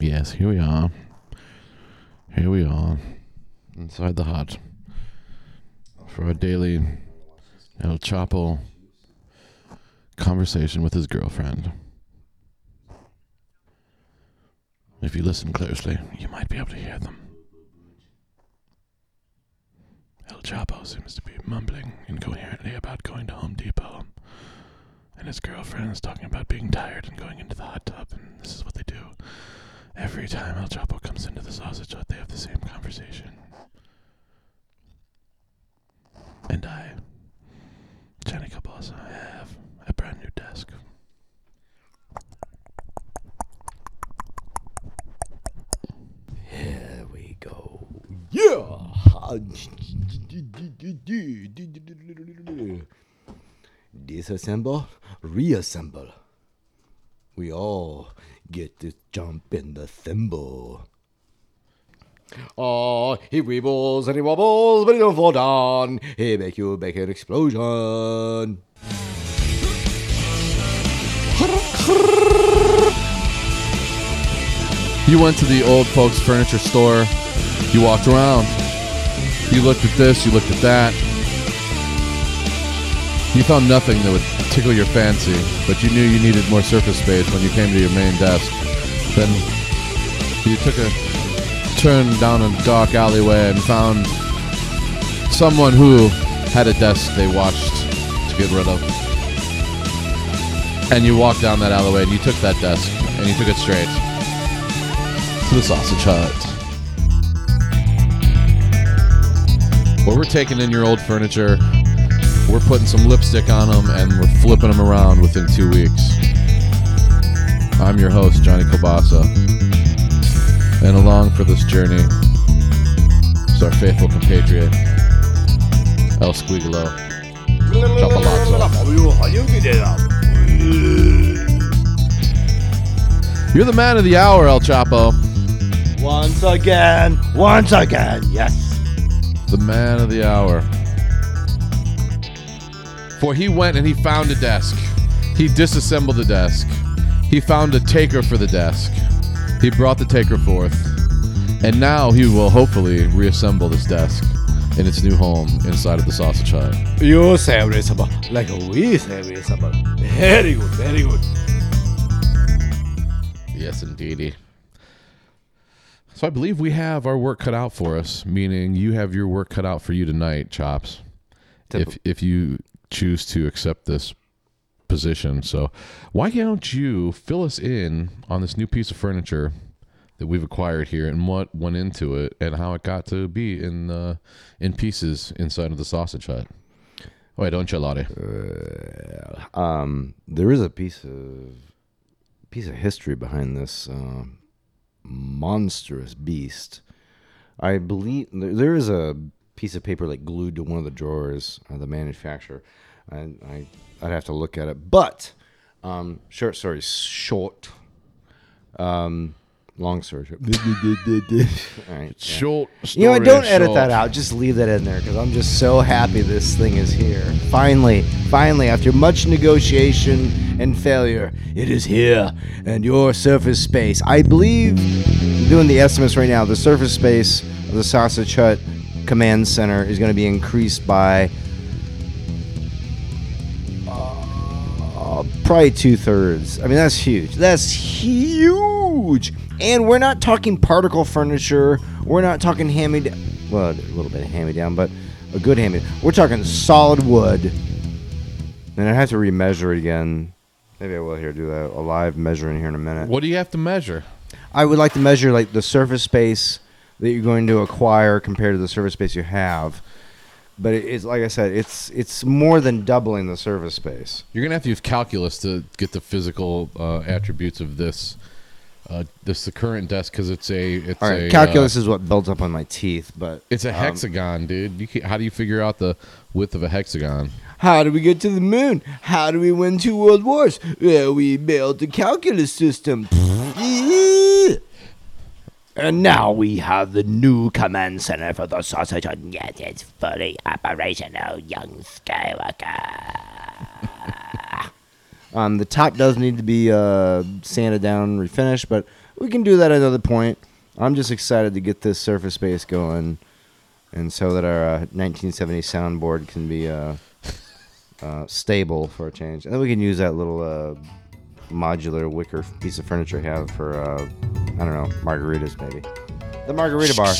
Yes, here we are. Here we are. Inside the hut. For a daily El Choppo conversation with his girlfriend. If you listen closely, you might be able to hear them. El Choppo seems to be mumbling incoherently about going to Home Depot. And his girlfriend is talking about being tired and going into the hot tub, and this is what they do. Every time El Choppo comes into the sausage hut, they have the same conversation. And I, Johnny Cabasa, have a brand new desk. Here we go. Yeah. Disassemble, reassemble. We all get to jump in the thimble. Oh, he weebles and he wobbles, but he don't fall down. He make you make an explosion. You went to the old folks furniture store. You walked around. You looked at this, you looked at that. You found nothing that would tickle your fancy, but you knew you needed more surface space when you came to your main desk. Then you took a turn down a dark alleyway and found someone who had a desk they watched to get rid of. And you walked down that alleyway and you took that desk and you took it straight to the sausage hut. Where we're taking in your old furniture, we're putting some lipstick on them, and we're flipping them around within two weeks. I'm your host, Johnny Kobasa. And along for this journey is our faithful compatriot, El Squigolo. You're the man of the hour, El Choppo. Once again, once again, yes. the man of the hour. For he went and he found a desk. He disassembled the desk. He found a taker for the desk. He brought the taker forth. And now he will hopefully reassemble this desk in its new home inside of the sausage hut. You say reasonable, like we say reasonable. Very good, very good. Yes, indeedy. So I believe we have our work cut out for us, meaning you have your work cut out for you tonight, Chops. If if you choose to accept this position. So why don't you fill us in on this new piece of furniture that we've acquired here and what went into it and how it got to be in uh, in pieces inside of the sausage hut. Why don't you, Lottie? Um, there is a piece of piece of history behind this uh, monstrous beast. I believe there is a piece of paper like glued to one of the drawers of the manufacturer. I, I I'd have to look at it, but um, short story short. Um, long story short. All right, yeah. Short. You know story Don't edit short. that out. Just leave that in there because I'm just so happy this thing is here. Finally, finally, after much negotiation and failure, it is here. And your surface space, I believe, I'm doing the estimates right now, the surface space of the Sausage Hut Command Center is going to be increased by uh, probably two thirds. I mean, that's huge. That's huge. And we're not talking particle furniture. We're not talking hammy. me. Well, a little bit of hammy down, but a good hammy. We're talking solid wood. And I have to remeasure it again. Maybe I will here do that. A live measuring here in a minute. What do you have to measure? I would like to measure like the surface space that you're going to acquire compared to the service space you have. But it- it's like I said, it's it's more than doubling the service space. You're gonna have to use calculus to get the physical uh, attributes of this. Uh, this the current desk because it's a it's All right, a calculus uh, is what builds up on my teeth, but it's a um, hexagon, dude. You can, how do you figure out the width of a hexagon? How do we get to the moon? How do we win two world wars? Well, we built a calculus system. and now we have the new command center for the sausage. and Yes, it's fully operational, young Skywalker. Um, the top does need to be uh, sanded down, and refinished, but we can do that at another point. I'm just excited to get this Surface Base going, and so that our uh, 1970 soundboard can be uh, uh, stable for a change, and then we can use that little uh, modular wicker piece of furniture I have for uh, I don't know margaritas maybe. The margarita bar.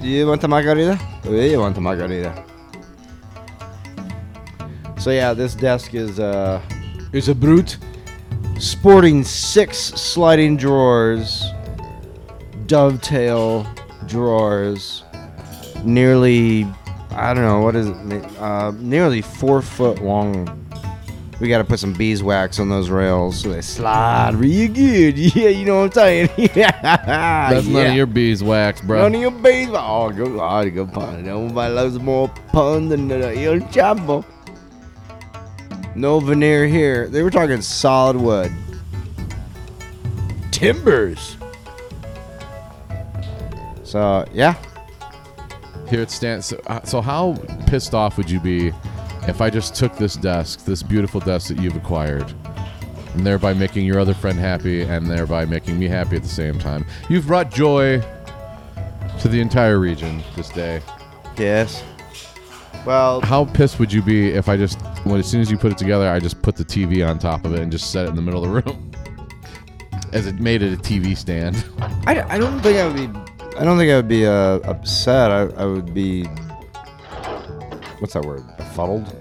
Do you want the margarita? You want the margarita? So yeah, this desk is uh is a brute, sporting six sliding drawers, dovetail drawers, nearly I don't know what is it, uh, nearly four foot long. We got to put some beeswax on those rails so they slide real good. Yeah, you know what I'm saying. yeah, That's none of your beeswax, bro. None of your beeswax. Oh, go, oh, go pun. Nobody loves more pun than the El Choppo. No veneer here. They were talking solid wood. Timbers. So yeah, Here it stands. So, uh, so how pissed off would you be if I just took this desk, this beautiful desk that you've acquired, and thereby making your other friend happy, and thereby making me happy at the same time? You've brought joy to the entire region this day. yes. Well, How pissed would you be if I just, when as soon as you put it together, I just put the TV on top of it and just set it in the middle of the room, as it made it a TV stand? I, I don't think I would be. I don't think I would be uh, upset. I, I would be. What's that word? Befuddled.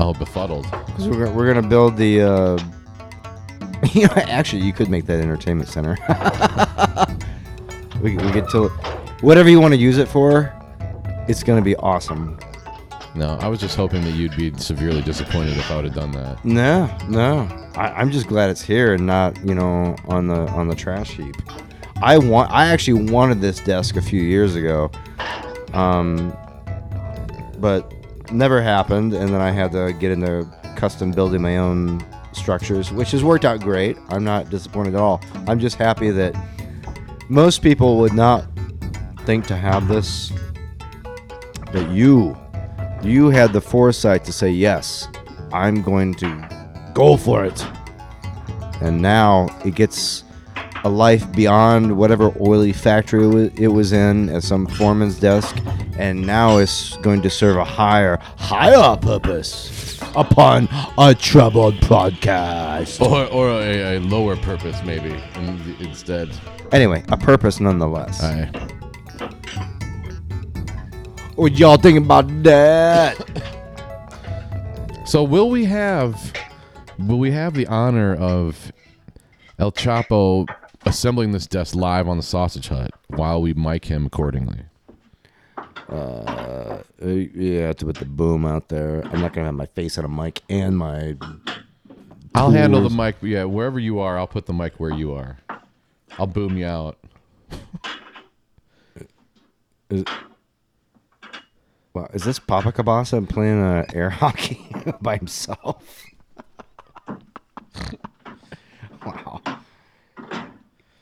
Oh, befuddled. Because we're, we're gonna build the. Uh, you know, actually, you could make that entertainment center. we, we get to whatever you want to use it for. It's gonna be awesome. No, I was just hoping that you'd be severely disappointed if I would have done that. No, no. I, I'm just glad it's here and not, you know, on the on the trash heap. I want. I actually wanted this desk a few years ago, um, but never happened. And then I had to get into custom building my own structures, which has worked out great. I'm not disappointed at all. I'm just happy that most people would not think to have this, but you, you had the foresight to say yes. I'm going to go for it. And now it gets a life beyond whatever oily factory it was in at some foreman's desk, and now it's going to serve a higher, higher purpose upon a troubled podcast. Or, or a, a lower purpose, maybe, in, instead. Anyway, a purpose nonetheless. Aye. What y'all think about that? So will we have will we have the honor of El Choppo assembling this desk live on the Sausage Hut while we mic him accordingly? Uh, yeah, to put the boom out there. I'm not gonna have my face on a mic and my. I'll handle the mic. Yeah, wherever you are, I'll put the mic where you are. I'll boom you out. Wow, is this Papa Cabasa playing uh, air hockey by himself? wow.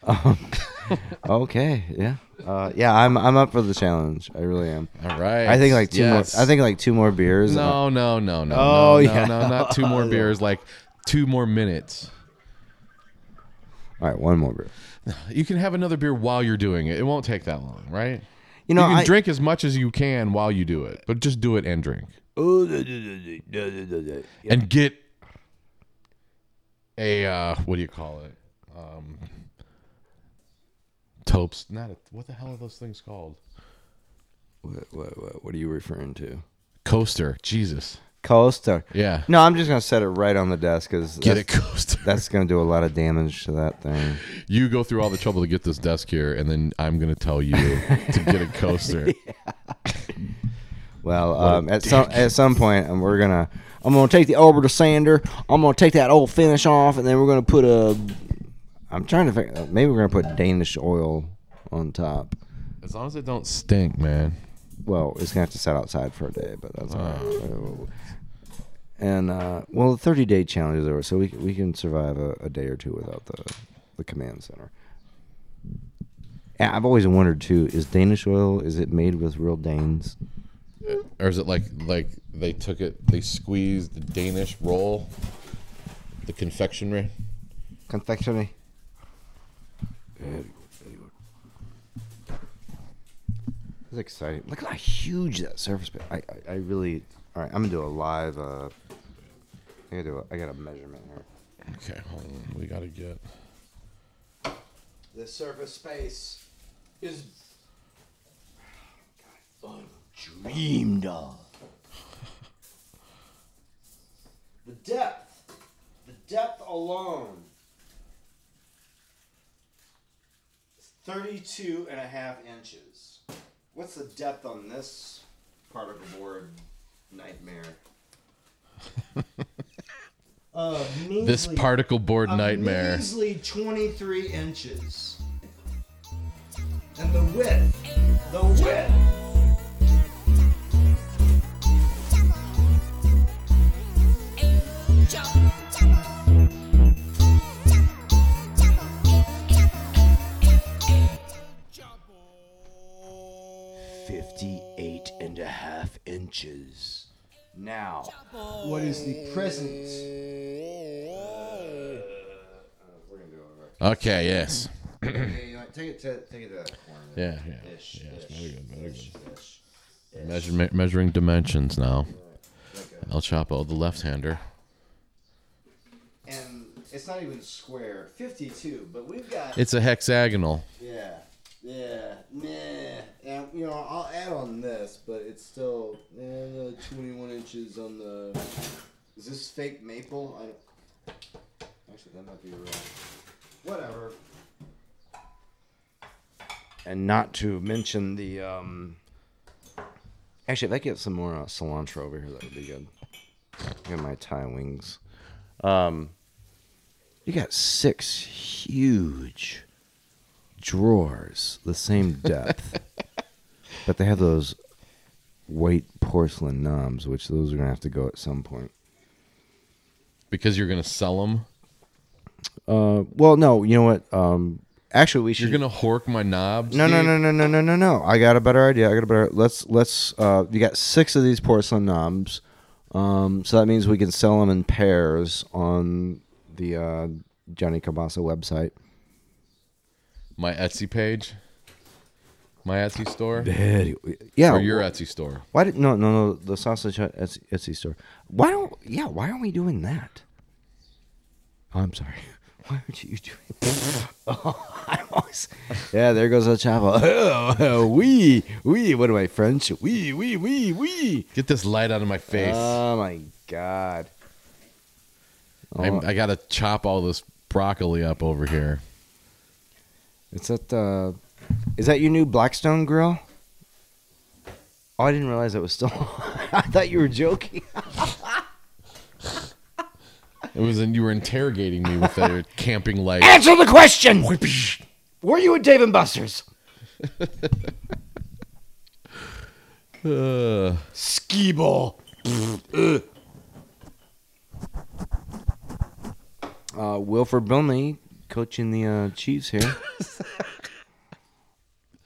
Um, okay, yeah, uh, yeah. I'm I'm up for the challenge. I really am. All right. I think like two Yes. more. I think like two more beers. No, no, no, no. Oh, no, yeah. No, no, not two more beers. Like two more minutes. All right, one more beer. You can have another beer while you're doing it. It won't take that long, right? You know, you can I, drink as much as you can while you do it, but just do it and drink. And get a uh, what do you call it? Um, topes. Not a, what the hell are those things called? What, what, what, what are you referring to? Coaster. Jesus. Coaster. Yeah. No, I'm just gonna set it right on the desk because Get a coaster. That's gonna do a lot of damage to that thing. you go through all the trouble to get this desk here, and then I'm gonna tell you to get a coaster. Well, um, at some at some point, um, we're gonna I'm gonna take the orbital sander. I'm gonna take that old finish off, and then we're gonna put a. I'm trying to think. uh, Maybe we're gonna put Danish oil on top. As long as it don't stink, man. Well, it's gonna have to sit outside for a day, but that's all right. Oh. And uh, well, the 30 day challenge is over, so we we can survive a, a day or two without the the command center. And I've always wondered too: is Danish oil is it made with real Danes? or is it like like they took it? They squeezed the Danish roll, the confectionery. Confectionery. Very good, very good. It's exciting. Look how huge that surface. Bit. I, I, I really. All right, I'm gonna do a live. Uh, I gotta do. A, I got a measurement here. Okay, hold on. We gotta get. The surface space is. Dreamed of. the depth, the depth alone. 32 and a half inches. What's the depth on this particle board nightmare? Uh, This particle board a nightmare. measly 23 inches. And the width, the width. Inches. Now, what is the present? we're gonna do it. Okay. Yes. Okay, take it to take it to that corner. Yeah. Yeah. Ish, Yes. ish, Very good. Very ish, good. ish. Measure, measuring dimensions now. Okay. El Choppo, the left-hander. And it's not even square. Fifty-two, but we've got. It's a hexagonal. yeah, yeah, nah. And you know, I'll add on this, but it's still eh, another twenty-one inches on the. Is this fake maple? I don't. Actually, that might be real. Whatever. And not to mention the um. Actually, if I get some more uh, cilantro over here, that would be good. Get my Thai wings. Um, you got six huge drawers, the same depth, but they have those white porcelain knobs, which those are gonna have to go at some point. Because you're gonna sell them. Uh, well, no, you know what? Um, actually, we should. You're gonna hork my knobs. No, no, no, no, no, no, no, no. I got a better idea. I got a better. Let's let's. Uh, you got six of these porcelain knobs. Um, so that means we can sell them in pairs on the uh, Johnny Cabasa website. My Etsy page. My Etsy store. Yeah. Or your Etsy store. Why did no no no the sausage hut Etsy, Etsy store? Why don't yeah? Why aren't we doing that? Oh, I'm sorry. Why aren't you doing? oh, I'm always yeah. There goes the chapel. Oh, we we what am I French? We we we we. Get this light out of my face. Oh my god. Oh, I gotta chop all this broccoli up over here. It's at the. Is that your new Blackstone grill? Oh, I didn't realize it was still. I thought you were joking. It was, and you were interrogating me with a camping light. Answer the question. Were you at Dave and Buster's? Uh, Ski ball. uh, Wilford Brimley coaching the uh, Chiefs here.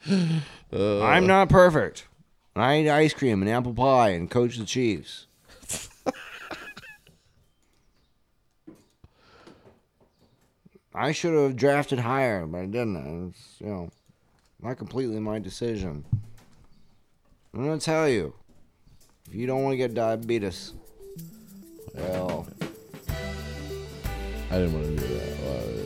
I'm not perfect. I eat ice cream and apple pie and coach the Chiefs. I should have drafted higher, but I didn't. It's, you know, not completely my decision. I'm gonna tell you, if you don't want to get diabetes, well, I didn't want to do that.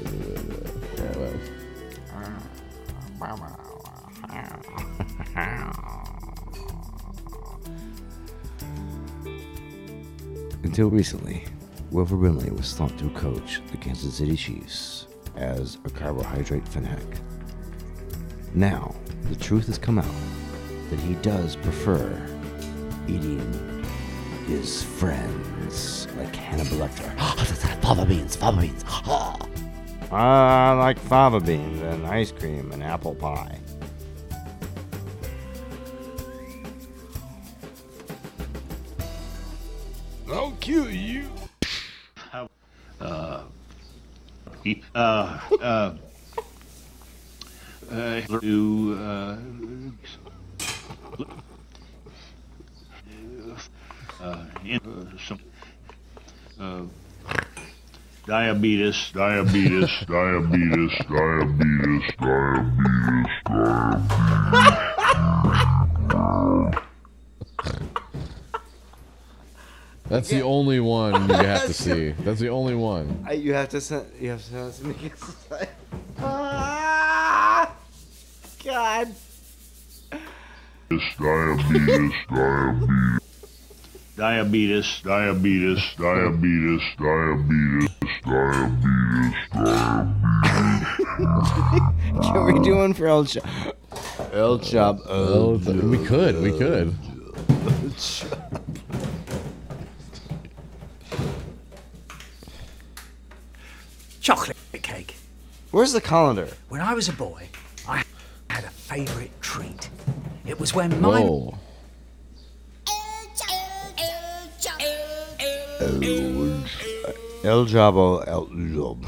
until recently, Wilford Brimley was thought to coach the Kansas City Chiefs as a carbohydrate fanatic. Now, the truth has come out that he does prefer eating his friends like Hannibal Lecter. fava beans, fava beans. Ah. I like fava beans and ice cream and apple pie. I'll kill you. He, uh, uh, uh, to, uh, uh, in, uh, some, uh, diabetes, diabetes, diabetes, diabetes, diabetes, diabetes. That's the only one you have to see. That's the only one. I, you have to send. You have to send it to me. ah, God. diabetes, diabetes, diabetes, diabetes, diabetes, diabetes, Can we do one for El Chop? El Chop. Oh, th- we could. We could. Chocolate cake. Where's the colander? When I was a boy, I had a favourite treat. It was when my Whoa. El Jabo El Job.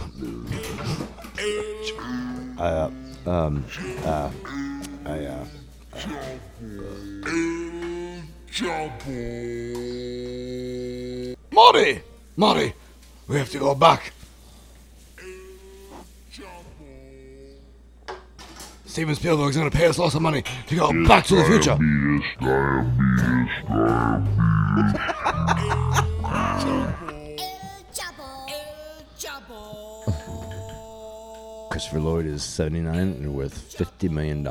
Uh, um, uh, I, uh, Marty! Marty! We have to go back. Steven Spielberg's gonna pay us lots of money to go back to the future. Christopher Lloyd is 79 and worth $50 million.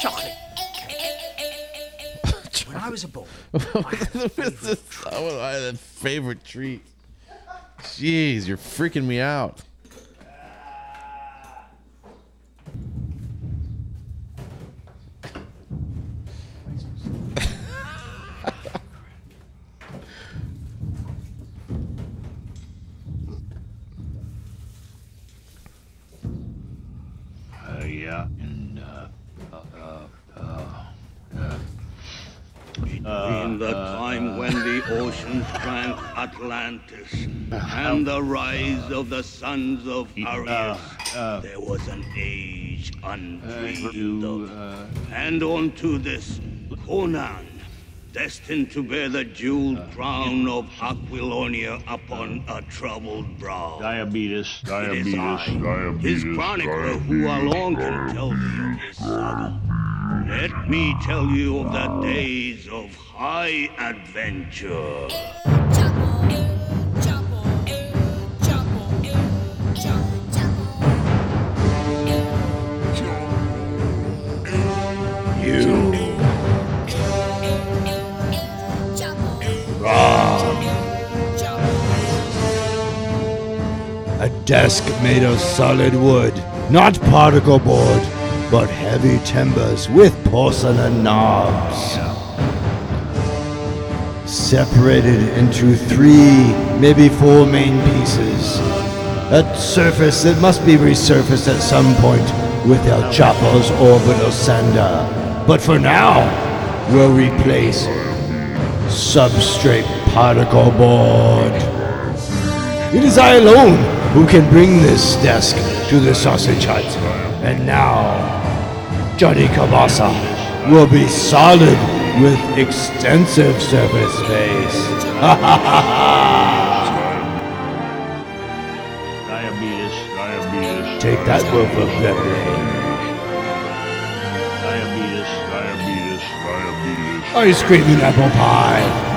chocolate when I was a boy, I had a favourite. Oh, I had a favorite treat. Jeez, you're freaking me out. In the time when the oceans drank Atlantis and the rise of the sons of uh, uh, Aryas, uh, there was an age undreamed of. uh, And unto this Conan, destined to bear the jeweled crown of Aquilonia upon a troubled brow. diabetes, It is diabetes, I, diabetes, his chronicler, who alone can tell thee of this saga. Let me tell you of the days of high adventure. You. A desk made of solid wood, not particle board, but heavy timbers with porcelain knobs. Separated into three, maybe four main pieces. A surface that must be resurfaced at some point with El Choppo's orbital sender. But for now, we'll replace substrate particle board. It is I alone who can bring this desk to the sausage hut. And now, Johnny Kabasa will be solid with extensive surface space. diabetes, diabetes, Take that, Wilford Beverly. diabetes, diabetes, diabetes. Ice cream and apple pie.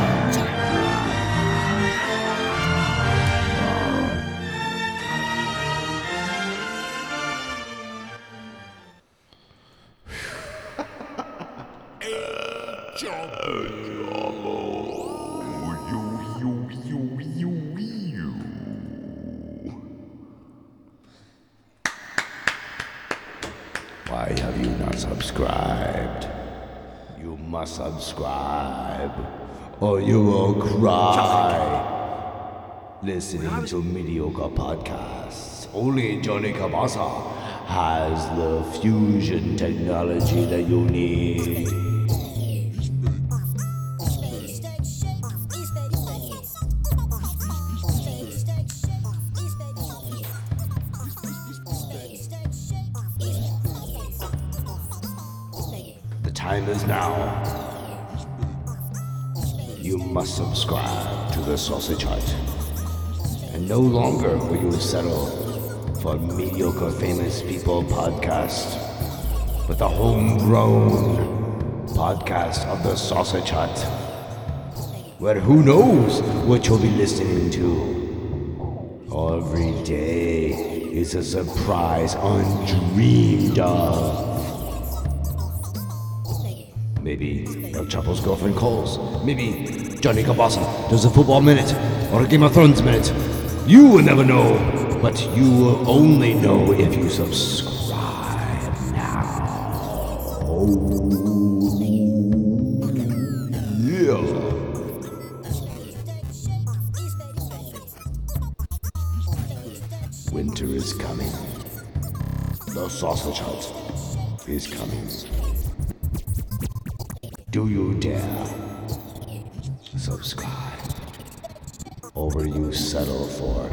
Cry. Listening to mediocre podcasts. Only Johnny Cabasa has the fusion technology that you need. The time is now. You must subscribe to the Sausage Hut. And no longer will you settle for mediocre famous people podcast, but the homegrown podcast of the Sausage Hut, where who knows what you'll be listening to. Every day is a surprise undreamed of. Maybe El Choppo's girlfriend calls. Maybe Johnny Cabasa does a football minute or a Game of Thrones minute. You will never know, but you will only know if you subscribe now. Oh, yeah. Winter is coming. The sausage hut is coming. Or will you settle for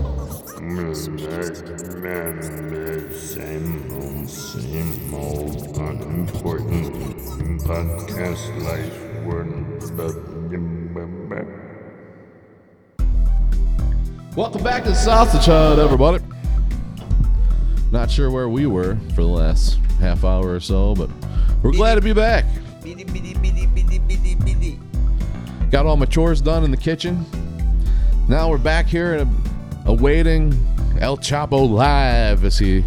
Same old, same old, unimportant podcast life word. Welcome back to the Sausage Hut, everybody. Not sure where we were for the last half hour or so, but we're glad to be back. Got all my chores done in the kitchen. Now we're back here and awaiting El Choppo live as he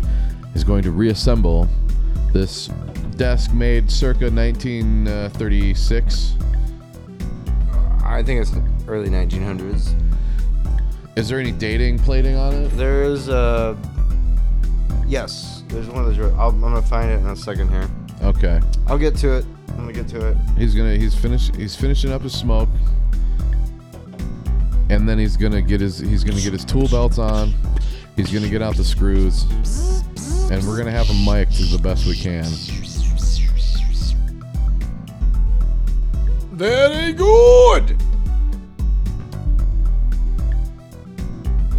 is going to reassemble this desk made circa 1936. I think it's early 1900s. Is there any dating plating on it? There's a. Yes, there's one of those. I'll, I'm gonna find it in a second here. Okay. I'll get to it. I'm gonna get to it. He's gonna he's finished he's finishing up his smoke. And then he's gonna get his he's gonna get his tool belts on. He's gonna get out the screws. And we're gonna have him mic'd the best we can. Very good.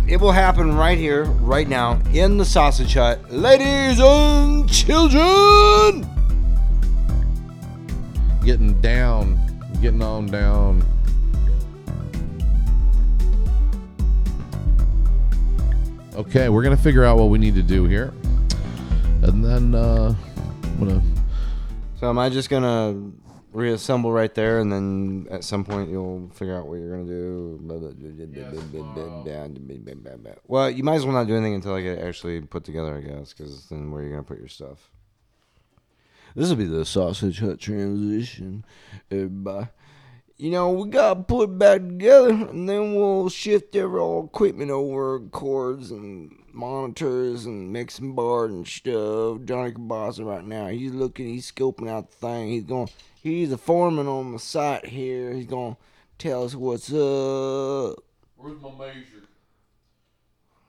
It will happen right here, right now, in the sausage hut, ladies and children. Getting down. Getting on down. Okay, we're gonna figure out what we need to do here. And then uh I'm gonna So am I just gonna reassemble right there, and then at some point you'll figure out what you're gonna do? Well, you might as well not do anything until I get it actually put together, I guess, because then where are you gonna put your stuff? This will be the sausage hut transition, everybody. You know, we gotta put it back together, and then we'll shift every all equipment over, cords and monitors and mixing board and stuff. Johnny Cabasa right now, he's looking, he's scoping out the thing. He's going, he's a foreman on the site here. He's gonna tell us what's up. Where's my major?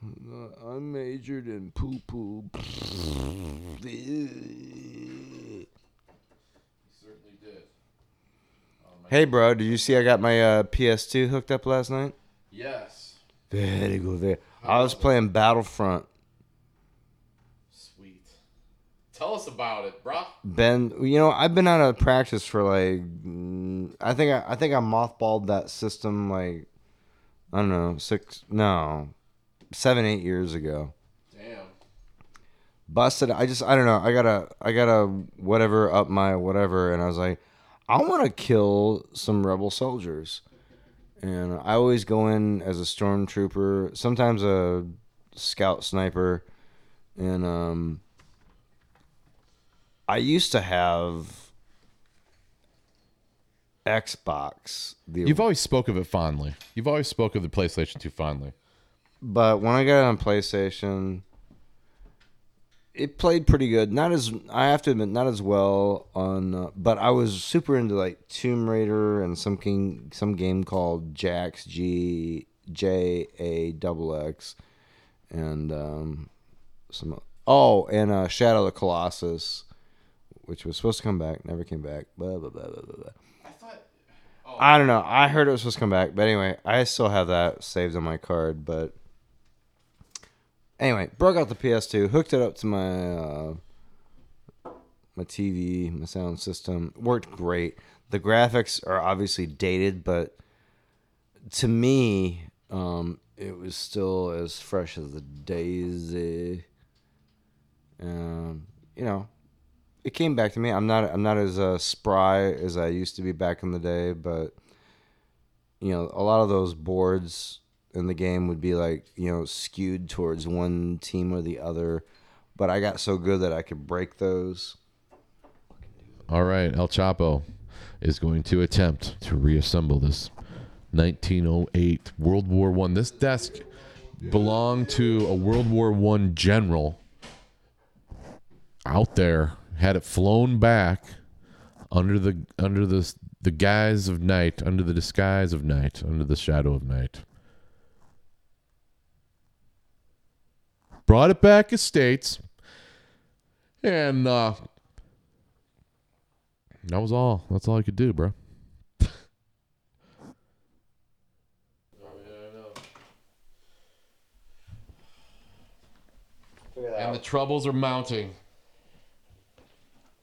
Uh, I majored in poo poo. Certainly did. Hey, bro, did you see I got my uh, PS2 hooked up last night? Yes. Very good. Very. I was playing Battlefront. Sweet. Tell us about it, bro. Ben, you know, I've been out of practice for like, I think I, I think I mothballed that system like, I don't know, six, no, seven, eight years ago. Damn. Busted. I just, I don't know. I gotta, I gotta, whatever up my whatever, and I was like, I want to kill some rebel soldiers, and I always go in as a stormtrooper, sometimes a scout sniper, and um. I used to have Xbox. The, You've always spoke of it fondly. You've always spoke of the PlayStation 2 fondly. but when I got on PlayStation, it played pretty good. Not as I have to admit, not as well on. Uh, but I was super into like Tomb Raider and some king, some game called Jax G J A double X, and um, some oh, and uh, Shadow of the Colossus, which was supposed to come back, never came back. Blah blah blah blah blah. blah. I don't know. I heard it was supposed to come back, but anyway, I still have that saved on my card. But anyway, broke out the PS2, hooked it up to my uh, my TV, my sound system. Worked great. The graphics are obviously dated, but to me, um, it was still as fresh as the daisy. Um, you know, it came back to me. I'm not I'm not as uh, spry as I used to be back in the day, but you know, a lot of those boards in the game would be like you know skewed towards one team or the other. But I got so good that I could break those. All right, El Choppo is going to attempt to reassemble this 1908 World War One. This desk belonged to a World War One general out there. Had it flown back under the under the the guise of night, under the disguise of night, under the shadow of night. Brought it back estates, and uh, that was all. That's all I could do, bro. And the troubles are mounting.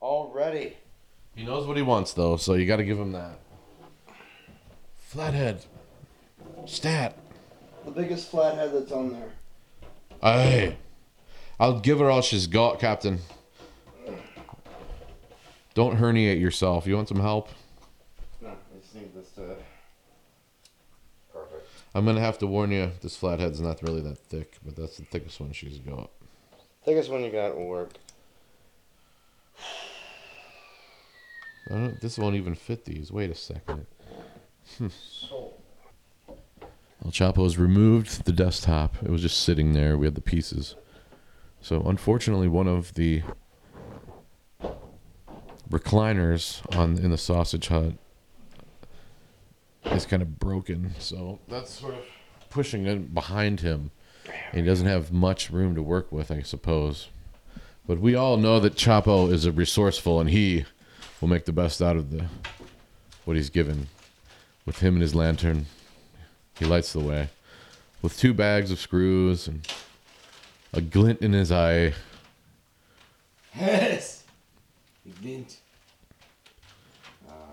Already. He knows what he wants, though, so you got to give him that. Flathead. Stat. The biggest flathead that's on there. Aye. I'll give her all she's got, Captain. Don't herniate yourself. You want some help? No, I just need this to. Perfect. I'm gonna have to warn you. This flathead's not really that thick, but that's the thickest one she's got. Thickest one you got will work. I don't, this won't even fit these. Wait a second. Hmm. El Choppo removed the desktop. It was just sitting there. We had the pieces. So unfortunately, one of the recliners on in the sausage hut is kind of broken. So that's sort of pushing it behind him. And he doesn't have much room to work with, I suppose. But we all know that Choppo is resourceful, and he will make the best out of the what he's given. With him and his lantern, he lights the way. With two bags of screws and a glint in his eye, Yes! Glint.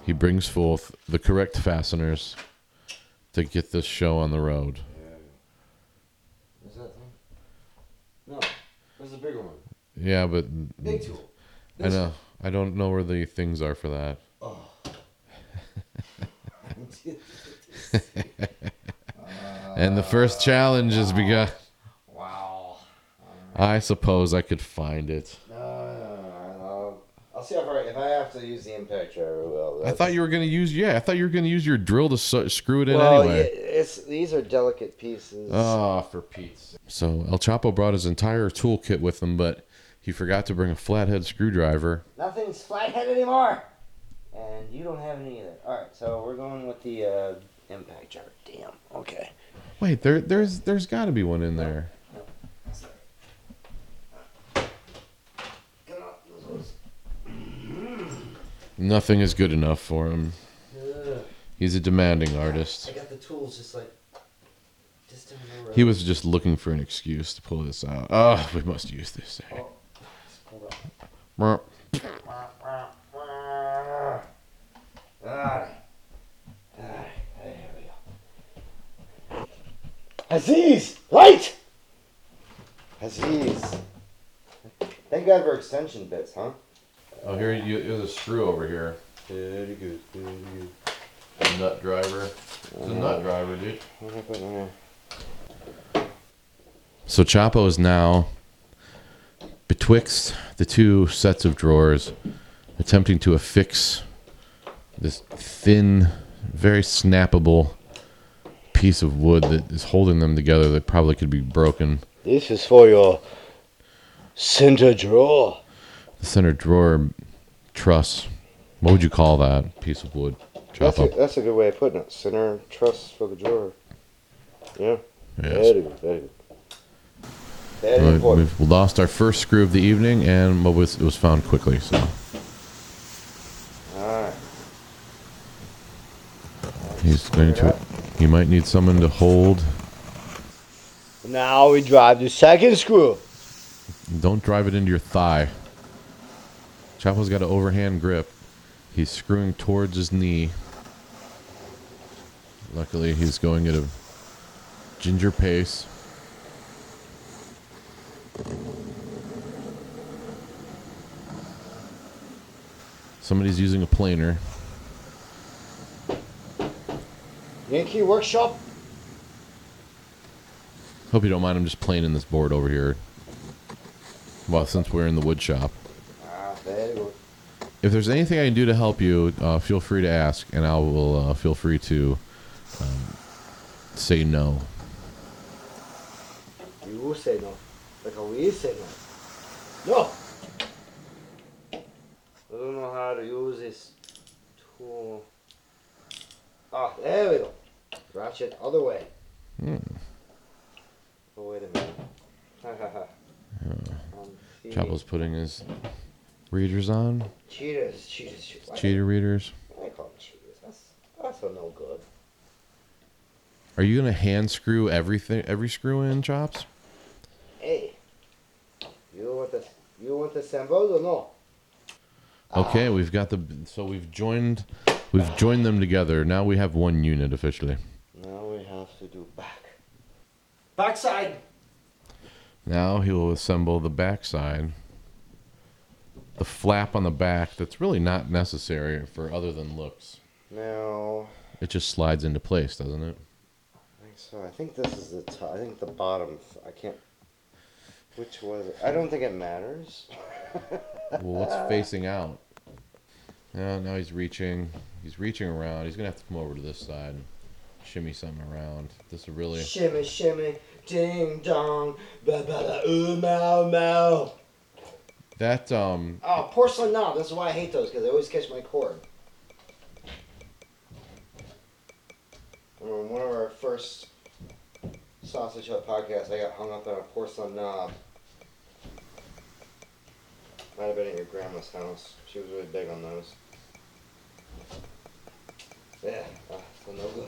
he brings forth the correct fasteners to get this show on the road. Is that thing? No. A bigger one. Yeah, but Big tool. I know I don't know where the things are for that. Oh. And the first challenge has begun. wow. I suppose I could find it. No, no, no, no. I'll see how far. If I have to use the impact driver, well. I thought you were gonna use yeah. I thought you were gonna use your drill to su- screw it in Well, anyway. yeah, it's these are delicate pieces. Oh, for Pete's. So El Choppo brought his entire toolkit with him, but he forgot to bring a flathead screwdriver. Nothing's flathead anymore. And you don't have any either. All right, so we're going with the uh, impact driver. Damn. Okay. Wait, there, there's, there's got to be one in there. Nothing is good enough for him. He's a demanding artist. I got the tools just like. Just down the road. He was just looking for an excuse to pull this out. Oh, we must use this thing. Hold Merp. on. Alright. Alright, there we go. Aziz! Light! Aziz. Thank God for extension bits, huh? Oh, here you, there's a screw over here. Very good, very good. Nut driver. It's a nut driver, dude. What happened there? So Choppo is now betwixt the two sets of drawers, attempting to affix this thin, very snappable piece of wood that is holding them together that probably could be broken. This is for your center drawer. The center drawer truss. What would you call that piece of wood? That's a, that's a good way of putting it. Center truss for the drawer. Yeah. Yes. Very good, very good. Very Well. We've lost our first screw of the evening, and what was it was found quickly. So Alright. he's going to. He might need someone to hold. Now we drive the second screw. Don't drive it into your thigh. Choppo's got an overhand grip. He's screwing towards his knee. Luckily, he's going at a ginger pace. Somebody's using a planer. Yankee Workshop. Hope you don't mind. I'm just playing in this board over here. Well, since we're in the wood shop. Ah, very good. If there's anything I can do to help you, uh, feel free to ask, and I will uh, feel free to um, say no. You say no. Like we say no. No! I don't know how to use this tool. Ah, there we go. Ratchet other way. Hmm. Oh, wait a minute. Ha ha ha. Um, see. Putting his readers on. Cheaters, cheaters, cheaters. Cheater readers. I call them cheaters. That's, that's no good. Are you gonna hand screw everything, every screw in, chops? Hey, you want the you want the symbols or no? Okay, we've got the. So we've joined, we've joined them together. Now we have one unit officially. Now we have to do back. Backside. Now he will assemble the backside. The flap on the back that's really not necessary for other than looks. Now, It just slides into place, doesn't it? I think so. I think this is the top. I think the bottom. I can't. Which was it? I don't think it matters. Well, what's facing out? Yeah, now he's reaching. He's reaching around. He's gonna have to come over to this side, and shimmy something around. This is really. Shimmy, shimmy, ding dong, ba ba da ooh mow mow. That um. Oh, porcelain knob. That's why I hate those because they always catch my cord. On one of our first sausage hut podcasts, I got hung up on a porcelain knob. Might have been at your grandma's house. She was really big on those. Yeah, uh, no good.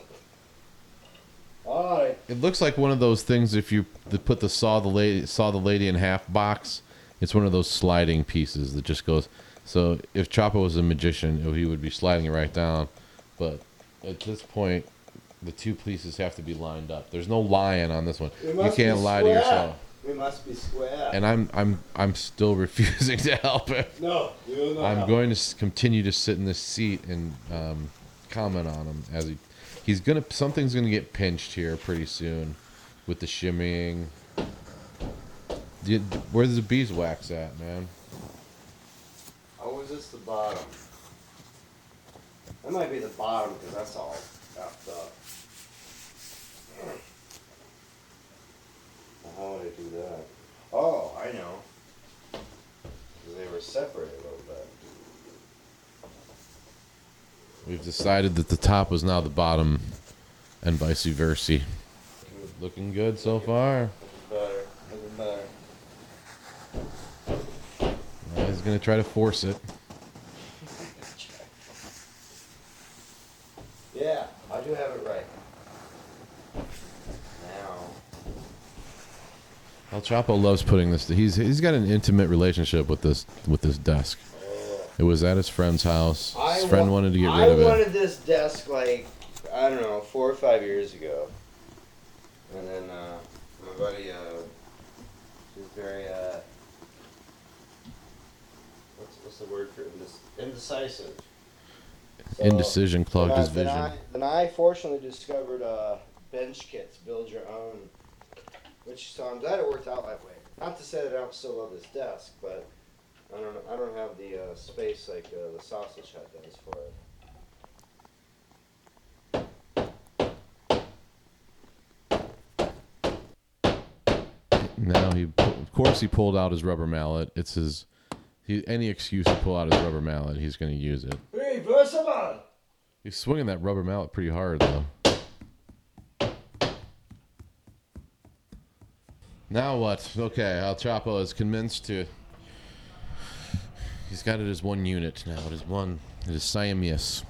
All right. It looks like one of those things. If you put the saw the lady saw the lady in half box, it's one of those sliding pieces that just goes. So if Choppo was a magician, he would be sliding it right down. But at this point, the two pieces have to be lined up. There's no lying on this one. You can't lie to yourself. We must be square. And I'm I'm I'm still refusing to help him. no, you know. I'm going to continue to sit in this seat and um, comment on him as he he's gonna something's gonna get pinched here pretty soon with the shimmying. Where's the beeswax at, man? Oh, is this the bottom? That might be the bottom because that's all effed up. How would I do that? Oh, I know. they were separated a little bit. We've decided that the top was now the bottom, and vice versa. Looking good so far. Better, looking better. He's gonna try to force it. Yeah, I do have it right. Now. El Choppo loves putting this. He's he's got an intimate relationship with this with this desk. It was at his friend's house. His friend wa- wanted to get I rid of it. I wanted this desk like I don't know four or five years ago, and then uh, my buddy, uh, he's very uh, what's what's the word for indes- indecisive. So, Indecision clogged then I- his then vision. I, then I fortunately discovered uh, bench kits, build your own, which so I'm glad it worked out that way. Not to say that I don't still love this desk, but I don't I don't have the uh, space like uh, the sausage hut does for it. Now he, pu- of course, he pulled out his rubber mallet. It's his. He any excuse to pull out his rubber mallet, he's going to use it. Reversible. He's swinging that rubber mallet pretty hard though. Now what? Okay, El Choppo is convinced to. He's got it as one unit now. It is one. It is Siamese.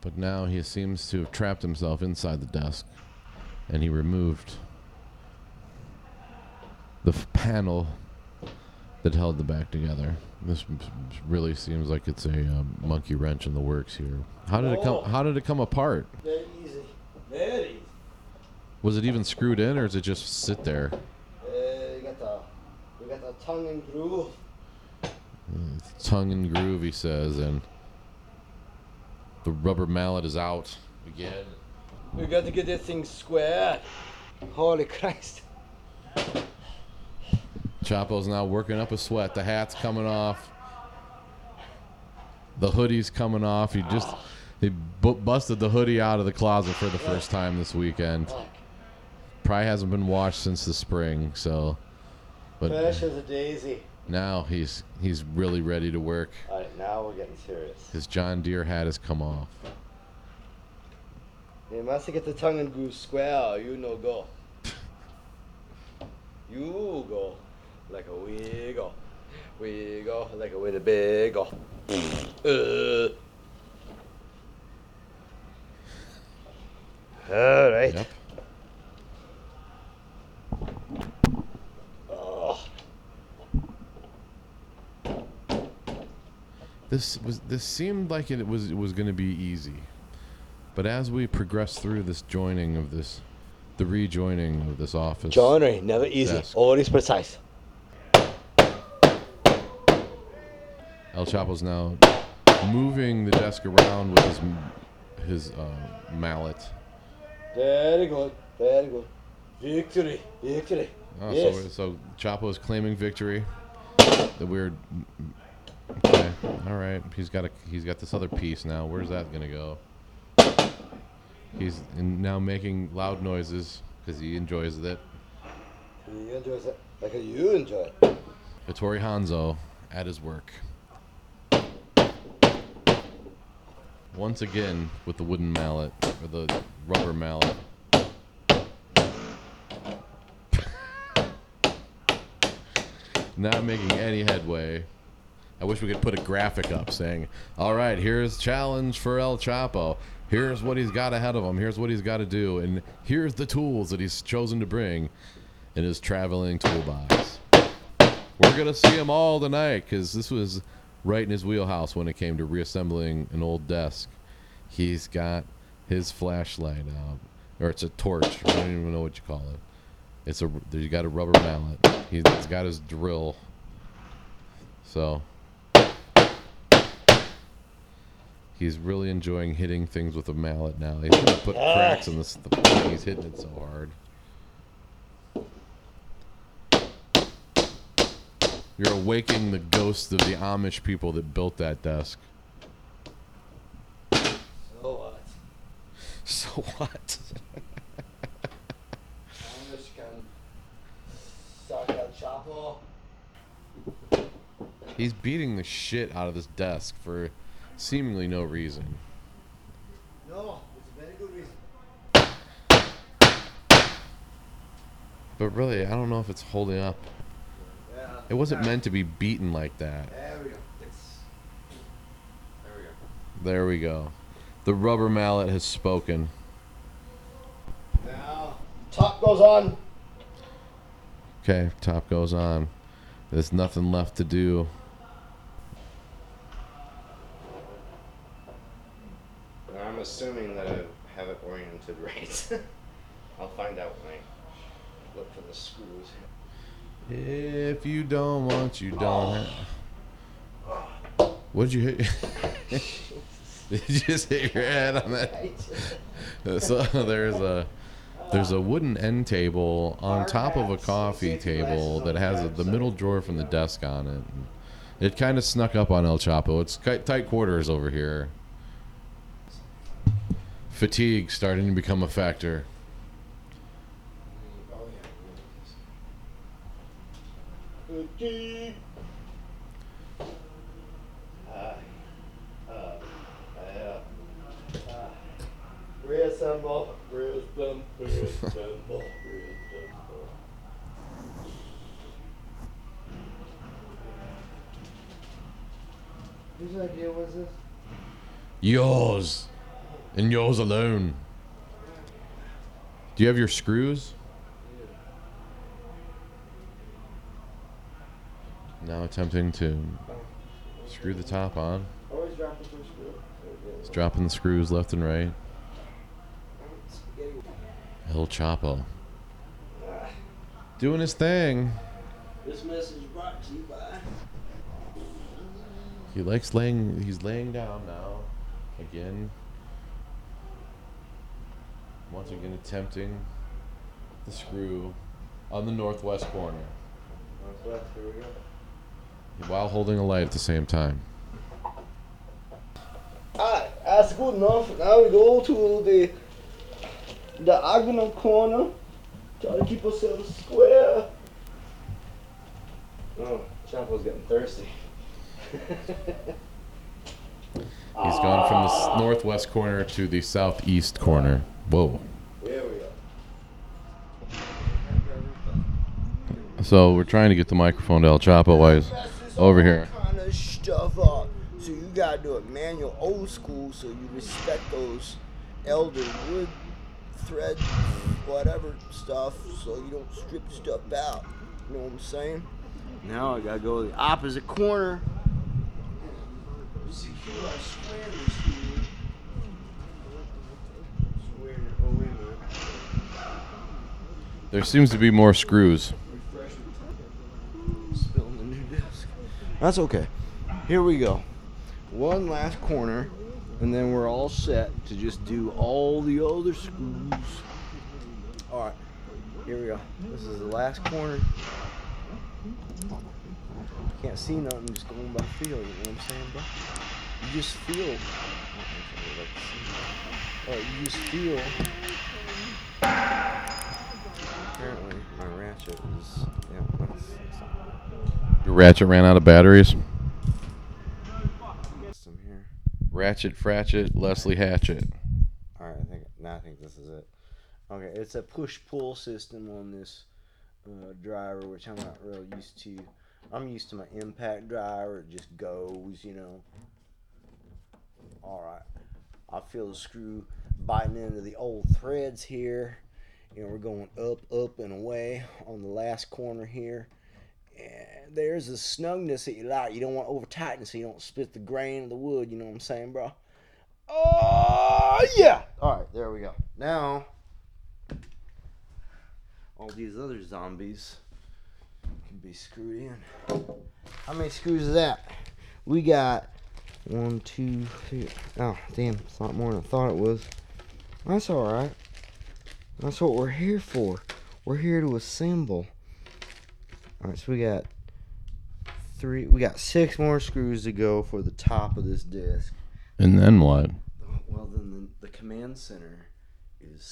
But now he seems to have trapped himself inside the desk, and he removed the f- panel that held the back together. This really seems like it's a uh, monkey wrench in the works here. How did it come? How did it come apart? Very easy. Very easy. Was it even screwed in, or does it just sit there? Uh, you got the, we got the tongue and groove. Tongue and groove, he says, and the rubber mallet is out again. We got to get this thing square. Holy Christ. Choppo's now working up a sweat. The hat's coming off. The hoodie's coming off. He just he bu- busted the hoodie out of the closet for the first time this weekend. Probably hasn't been washed since the spring, so. But Fresh as a daisy. Now he's he's really ready to work. All right, now we're getting serious. His John Deere hat has come off. You must get the tongue and groove square. You no go. You go like a wiggle. Wiggle like a with a big go. Uh. All right. Yep. This was this seemed like it was it was going to be easy, but as we progress through this joining of this, the rejoining of this office, Joinery, never easy. Desk. Always precise. El Choppo's now moving the desk around with his his uh, mallet. Very good. Very good. Victory. Victory. Oh, yes. so, so Choppo is claiming victory. The weird. All right. He's got a he's got this other piece now. Where's that gonna go? He's now making loud noises because he enjoys it. You enjoy it like you enjoy it. Hattori Hanzo at his work. Once again with the wooden mallet or the rubber mallet. Not making any headway. I wish we could put a graphic up saying, "All right, here's challenge for El Choppo. Here's what he's got ahead of him. Here's what he's got to do, and here's the tools that he's chosen to bring in his traveling toolbox." We're gonna see him all tonight because this was right in his wheelhouse when it came to reassembling an old desk. He's got his flashlight out, or it's a torch. I don't even know what you call it. It's a you got a rubber mallet. He's got his drill. So he's really enjoying hitting things with a mallet now. He's gonna put cracks in this. The. He's hitting it so hard. You're awaking the ghost of the Amish people that built that desk. So what? So what? Amish can suck a choppo. He's beating the shit out of this desk for seemingly no reason. No, it's a very good reason. But really, I don't know if it's holding up. Yeah. It wasn't meant to be beaten like that. There we go. It's, there we go. There we go. The rubber mallet has spoken. Now, top goes on. Okay, top goes on. There's nothing left to do. I'm assuming that I have it oriented right. I'll find out when I look for the screws. If you don't want, you don't. Oh. Have. What did you hit? did you just hit your head on that? So there's a there's a wooden end table on top of a coffee table that has a, the middle drawer from the desk on it. It kind of snuck up on El Choppo. It's tight quarters over here. Fatigue starting to become a factor. Okay. Reassemble, reassemble, reassemble, reassemble. Whose idea was this? Yours. And yours alone. Do you have your screws? Now attempting to screw the top on. Always drop the first screw. He's dropping the screws left and right. El Choppo. Doing his thing. This message brought to you by. He likes laying he's laying down now. Again. Once again attempting the screw on the northwest corner. Northwest, here we go. While holding a light at the same time. Alright, that's good enough. Now we go to the diagonal corner. Try to keep ourselves square. Oh, Choppo's getting thirsty. He's gone from the northwest corner to the southeast corner. Whoa. There we go. So we're trying to get the microphone to El Choppo while he's over here. Kind of stuff up. So you gotta do it manual, old school, so you respect those elder wood thread, whatever stuff, so you don't strip stuff out. You know what I'm saying? Now I gotta go to the opposite corner. Secure our squares here. Square. Oh wait a minute. There seems to be more screws. Spilling the new disc. That's okay. Here we go. One last corner, and then we're all set to just do all the other screws. All right. Here we go. This is the last corner. Can't see nothing, just going by feel. You know what I'm saying, bro? You just feel. Uh, you just feel. Apparently, my ratchet is. Yeah, that's, that's Your ratchet ran out of batteries. here. Ratchet, Fratchet, Leslie Hatchet. All right, I think now I think this is it. Okay, it's a push pull system on this uh, driver, which I'm not real used to. I'm used to my impact driver; it just goes, you know. All right, I feel the screw biting into the old threads here. You know, we're going up, up, and away on the last corner here. And there's a snugness that you like. You don't want over tighten so you don't split the grain of the wood. You know what I'm saying, bro? Oh yeah. All right, there we go. Now, all these other zombies can be screwed in. How many screws is that? We got one, two, three. Oh, damn! It's a lot more than I thought it was. That's all right. That's what we're here for. We're here to assemble. All right, so we got three. We got six more screws to go for the top of this disc. And then what? Well, then the, the command center is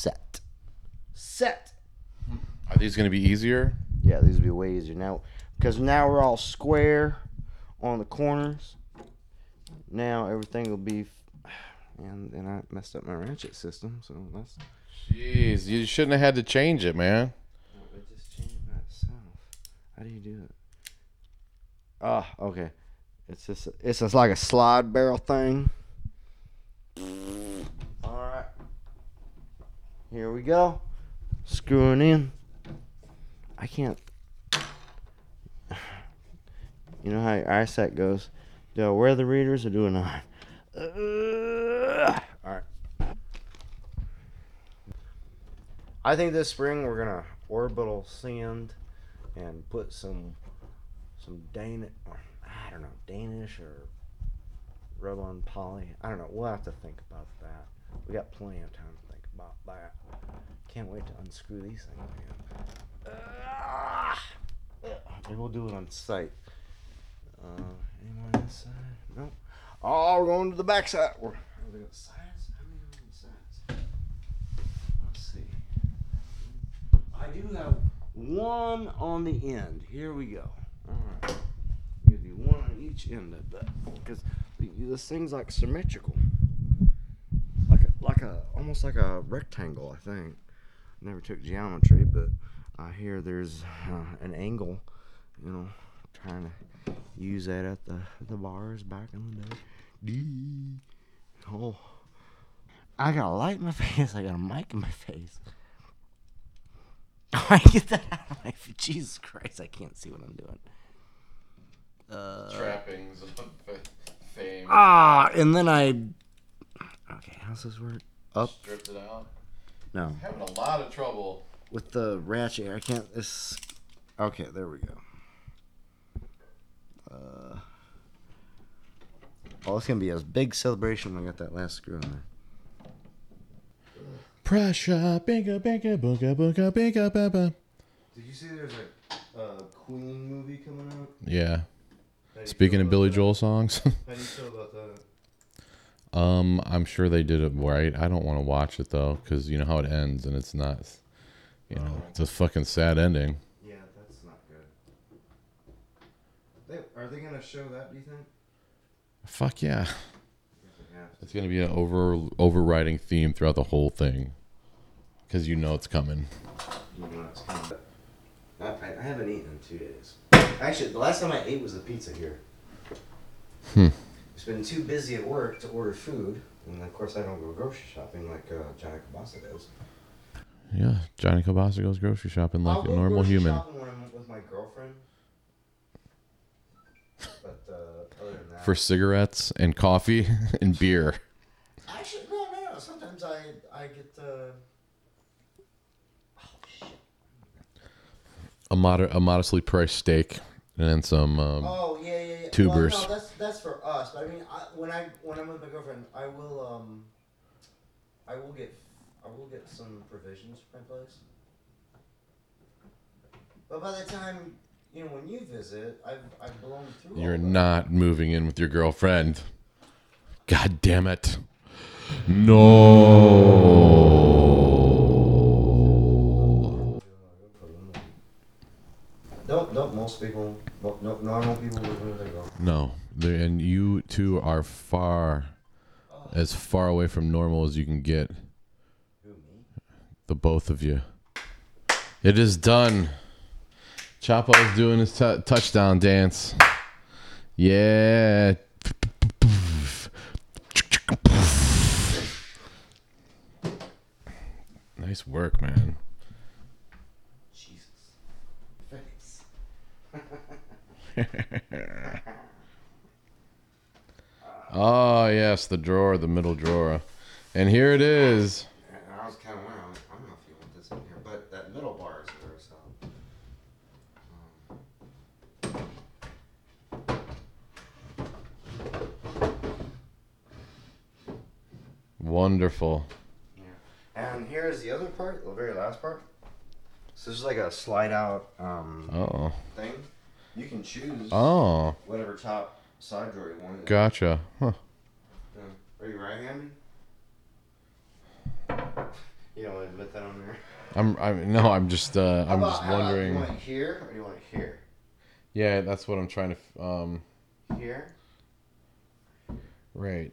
set. Set. Are these going to be easier? Yeah, these will be way easier now because now we're all square on the corners. Now everything will be. And then I messed up my ratchet system, so that's. Jeez, you shouldn't have had to change it, man. It just changed by itself. How do you do it? Ah, okay. It's just it's just like a slide barrel thing. All right. Here we go. Screwing in. I can't. You know how your eyesight goes. Do I wear the readers or do I not? Uh, all right. I think this spring we're gonna orbital sand and put some some Danish, or I don't know, Danish or rub on poly. I don't know. We'll have to think about that. We got plenty of time to think about that. Can't wait to unscrew these things. Ah! Maybe we'll do it on site. Uh, anyone on this side? Nope. Oh, we're going to the back side. We're, they got sides? How many on the sides? Let's see. I do have one on the end. Here we go. All right. Give you one on each end of that because this thing's like symmetrical, like a, like a almost like a rectangle. I think. Never took geometry, but I hear there's uh, an angle. You know, trying to use that at the the bars back in the day. Dee. Oh, I got a light in my face. I got a mic in my face. I get that out of my Jesus Christ! I can't see what I'm doing. Trappings of fame. Ah, and then I. Okay, how's this work? Up? Stripped it out. No, Having a lot of trouble. with the ratchet. I can't. This. Okay, there we go. Uh. Oh, it's gonna be a big celebration when I got that last screw in there. Pressure, bigger, bigger, booga, booga, bigger, baba. Did you see there's a uh, Queen movie coming out? Yeah. Speaking of Billy Joel songs, How do you feel about that? um, I'm sure they did it right. I don't want to watch it though, because you know how it ends, and it's not. You know, it's a fucking sad ending. Yeah, that's not good. They, are they gonna show that? Do you think? Fuck yeah. Yeah. It's gonna be an over overriding theme throughout the whole thing, because you know it's coming. You know it's coming. I, I haven't eaten in two days. Actually, the last time I ate was the pizza here. Hmm. It's been too busy at work to order food, and of course I don't go grocery shopping like uh, Johnny Cabasa does. Yeah, Johnny Cabasa goes grocery shopping like I'll a go normal grocery human. shopping when I'm with my girlfriend. But uh, other than that, For cigarettes and coffee and beer. actually no, no, no. Sometimes I I get uh, A moder- a modestly priced steak and then some. Um, Oh yeah, yeah, yeah. Tubers. Well, no, that's that's for us. But I mean, I, when I when I'm with my girlfriend, I will um, I will get I will get some provisions for my place. But by the time you know when you visit, I've I've blown through. You're not moving in with your girlfriend. God damn it. No. Don't don't most people no, no normal people live with their girlfriend. No. And you two are far, oh. as far away from normal as you can get. Who me? The both of you. It is done. Choppo is doing his t- touchdown dance. Yeah. Nice work, man. Jesus. Face. Oh, yes, the drawer, the middle drawer. And here it is. I was kind of wondering, I'm like, I don't know if you want this in here, but that middle bar is there, so. Wonderful. Yeah. And here's the other part, the very last part. So this is like a slide out um, Oh. thing. You can choose Oh. whatever top side drawer you want. Gotcha. Huh. Yeah. Are you right-handed? You don't want to admit that on there. I'm. I'm. No. I'm just. Uh. I'm about- just about wondering. You want it here or do you want it here? Yeah, that's what I'm trying to. Um. Here? Right.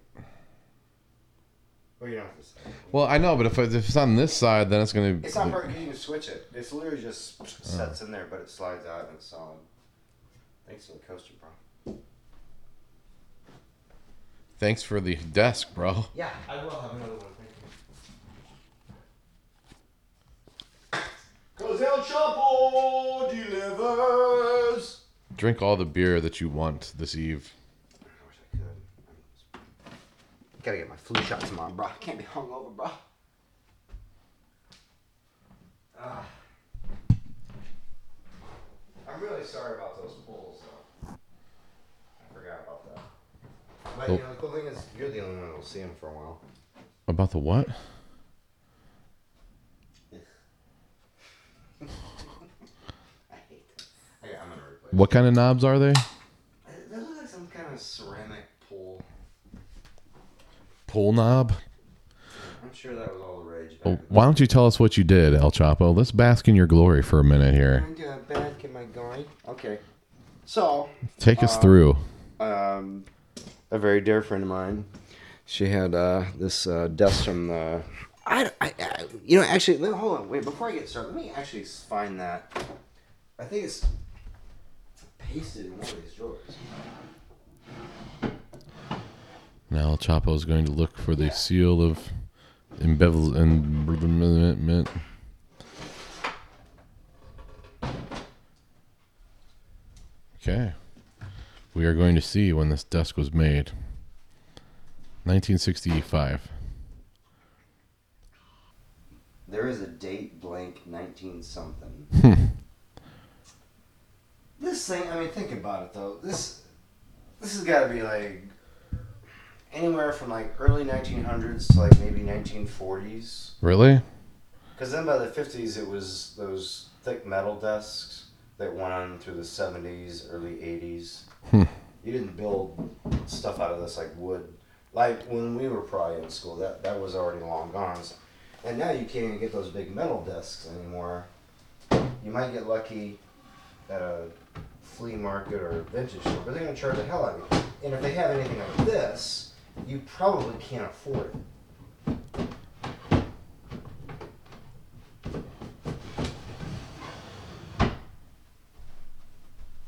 Or you don't have to say. Well, I know, but if, if it's on this side, then it's gonna. It's not perfect. You can switch it. It's literally just sets in there, but it slides out and it's solid. Thanks for the coaster, bro. Thanks for the desk, bro. Yeah, I will have another one. Thank you. Cause El Choppo delivers. Drink all the beer that you want this eve. I wish I could. Gotta get my flu shot tomorrow, bro. Can't be hungover, bro. Ah. I'm really sorry about those pulls, though. I forgot about that. But Oh. you know, the cool thing is, you're the only one that'll see them for a while. About the what? I hate them. Okay, I'm gonna replace. What kind of knobs are they? It That like some kind of ceramic pull. Pull knob. I'm sure that was all the rage. Back Well, why don't you tell us what you did, El Choppo? Let's bask in your glory for a minute here. I'm doing bad. Get my going. Okay. So, Take us Uh, through. um, a very dear friend of mine, she had uh, this uh, desk from the. I, I, I- you know, actually, let, hold on, wait. Before I get started, let me actually find that. I think it's pasted in one of these drawers. Now Choppo is going to look for the seal of embezzlement. embezzlement. Okay. We are going to see when this desk was made. 1965. There is a date blank 19 something. this thing, I mean, think about it though. This this has got to be like anywhere from like early 1900s to like maybe 1940s. Really? Because then by the 50s, it was those thick metal desks that went on through the 70s, early 80s. Hmm. You didn't build stuff out of this like wood. Like when we were probably in school, that, that was already long gone. And now you can't even get those big metal desks anymore. You might get lucky at a flea market or vintage store, but they're going to charge the hell out of you. And if they have anything like this, you probably can't afford it.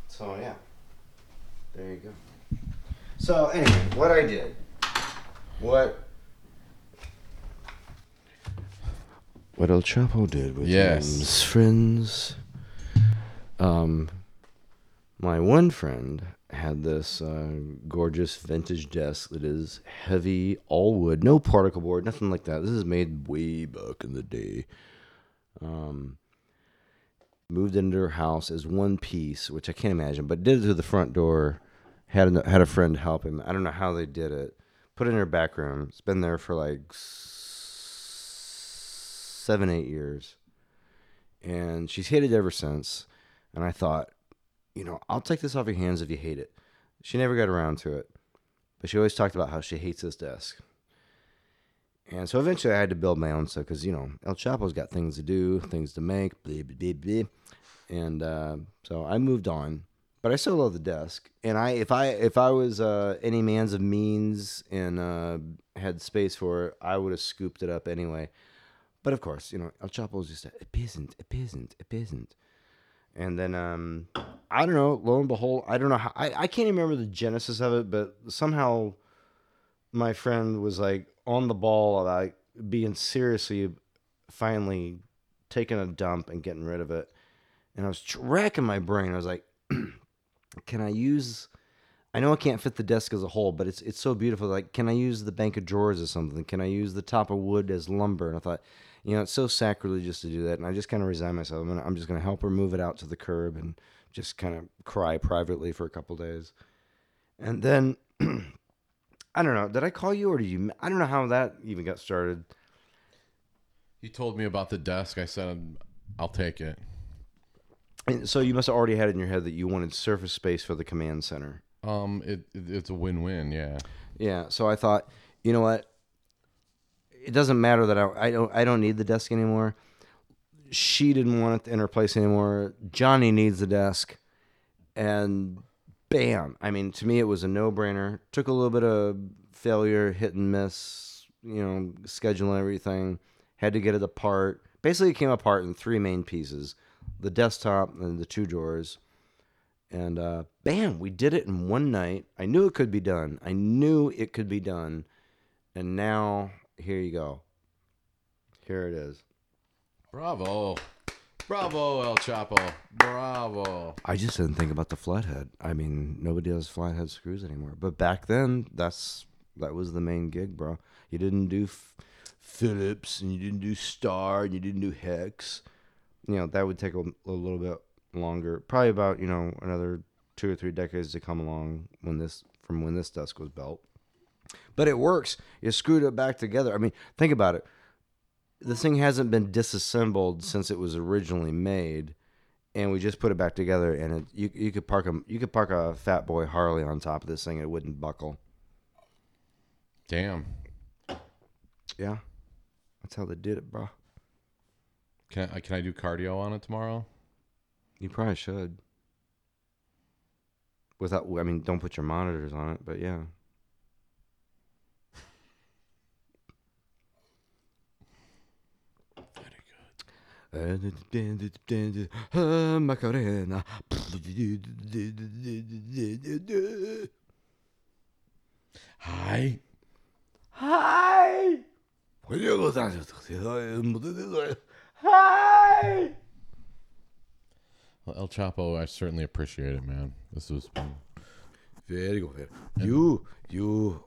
So yeah, there you go. So anyway, what I did, what what El Choppo did with Yes. his friends. Um, my one friend had this uh, gorgeous vintage desk that is heavy, all wood, no particle board, nothing like that. This is made way back in the day. Um, moved into her house as one piece, which I can't imagine, but did it to the front door. Had a, had a friend help him. I don't know how they did it. Put it in her back room. It's been there for like seven, eight years, and she's hated ever since. And I thought, you know, I'll take this off your hands if you hate it. She never got around to it, but she always talked about how she hates this desk. And so eventually I had to build my own stuff because, you know, El Choppo's got things to do, things to make, blah, blah, blah, blah. And uh, so I moved on. But I still love the desk. And I if I if I was uh, any man's of means and uh, had space for it, I would have scooped it up anyway. But of course, you know, El Choppo's just a, a peasant, a peasant, a peasant. And then um, I don't know, lo and behold, I don't know how I, I can't even remember the genesis of it, but somehow my friend was like on the ball about being seriously finally taking a dump and getting rid of it. And I was tr- racking my brain. I was like, can I use I know I can't fit the desk as a whole, but it's it's so beautiful. Like, can I use the bank of drawers as something? Can I use the top of wood as lumber? And I thought, you know, it's so sacrilegious to do that. And I just kind of resigned myself. I'm, gonna, I'm just going to help her move it out to the curb and just kind of cry privately for a couple days. And then, I don't know. Did I call you or did you? I don't know how that even got started. You told me about the desk. I said, I'll take it. And so you must have already had in your head that you wanted surface space for the command center. Um, it, it it's a win-win. Yeah. Yeah. So I thought, you know what? It doesn't matter that I, I don't I don't need the desk anymore. She didn't want it in her place anymore. Johnny needs the desk, and bam! I mean, to me, it was a no brainer. Took a little bit of failure, hit and miss, you know, scheduling everything. Had to get it apart. Basically, it came apart in three main pieces: the desktop and the two drawers. And uh, bam, we did it in one night. I knew it could be done. I knew it could be done. And now, here you go. Here it is. Bravo. Bravo, El Choppo. Bravo. I just didn't think about the flathead. I mean, nobody does flathead screws anymore. But back then, that's that was the main gig, bro. You didn't do F- Phillips, and you didn't do Star, and you didn't do Hex. You know that would take a, a little bit longer. Probably about you know another two or three decades to come along when this from when this desk was built. But it works. You screwed it back together. I mean, think about it. This thing hasn't been disassembled since it was originally made and we just put it back together and it, you you could park a you could park a fat boy Harley on top of this thing and it wouldn't buckle. Damn. Yeah, that's how they did it, bro. Can I, can I do cardio on it tomorrow? You probably should. Without, I mean, don't put your monitors on it, but yeah. Macarena. Hi. Hi. Hi. Well, El Choppo, I certainly appreciate it, man. This was Very good. You, you,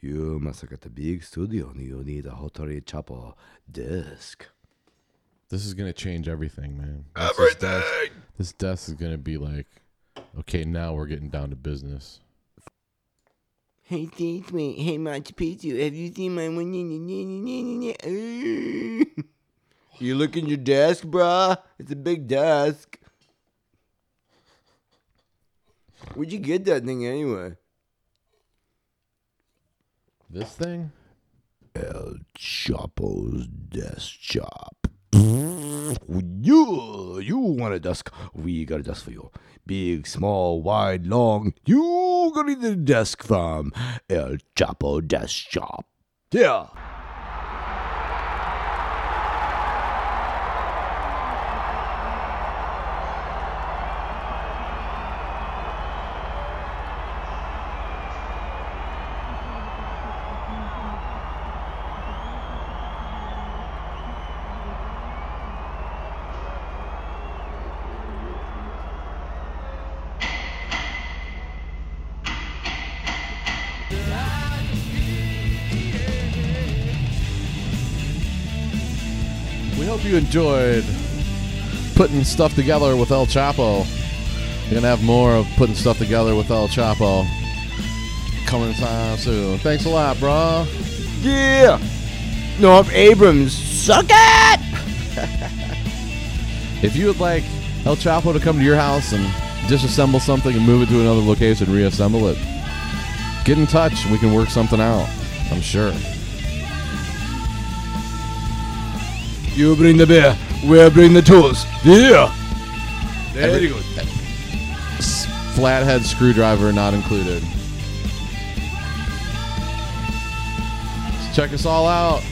you must have got a big studio. and You need a Hattori Choppo desk. This is gonna change everything, man. Everything. This desk is gonna be like, okay, now we're getting down to business. Hey, thanks, mate. Hey, Machu Picchu. Have you seen my one? You look in your desk, bruh. It's a big desk. Where'd you get that thing anyway? This thing? El Choppo's desk shop. You, you want a desk? We got a desk for you. Big, small, wide, long. You gonna need a desk from El Choppo Desk Shop. Yeah. Enjoyed putting stuff together with El Choppo. We're gonna have more of putting stuff together with El Choppo coming time soon. Thanks a lot, bro. Yeah. Norm Abrams, suck it! If you would like El Chapo to come to your house and disassemble something and move it to another location, reassemble it, get in touch. We can work something out. I'm sure. You bring the beer, we'll bring the tools. Yeah. Very good. S- Flathead screwdriver not included. Check us all out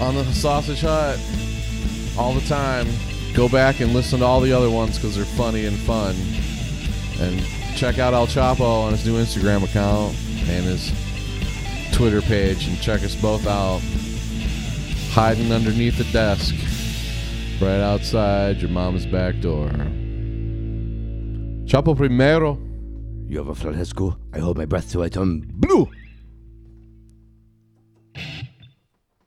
on the Sausage Hut all the time. Go back and listen to all the other ones because they're funny and fun. And check out El Choppo on his new Instagram account and his Twitter page. And check us both out hiding underneath the desk right outside your mama's back door. Choppo primero. You have a school? I hold my breath till I turn blue.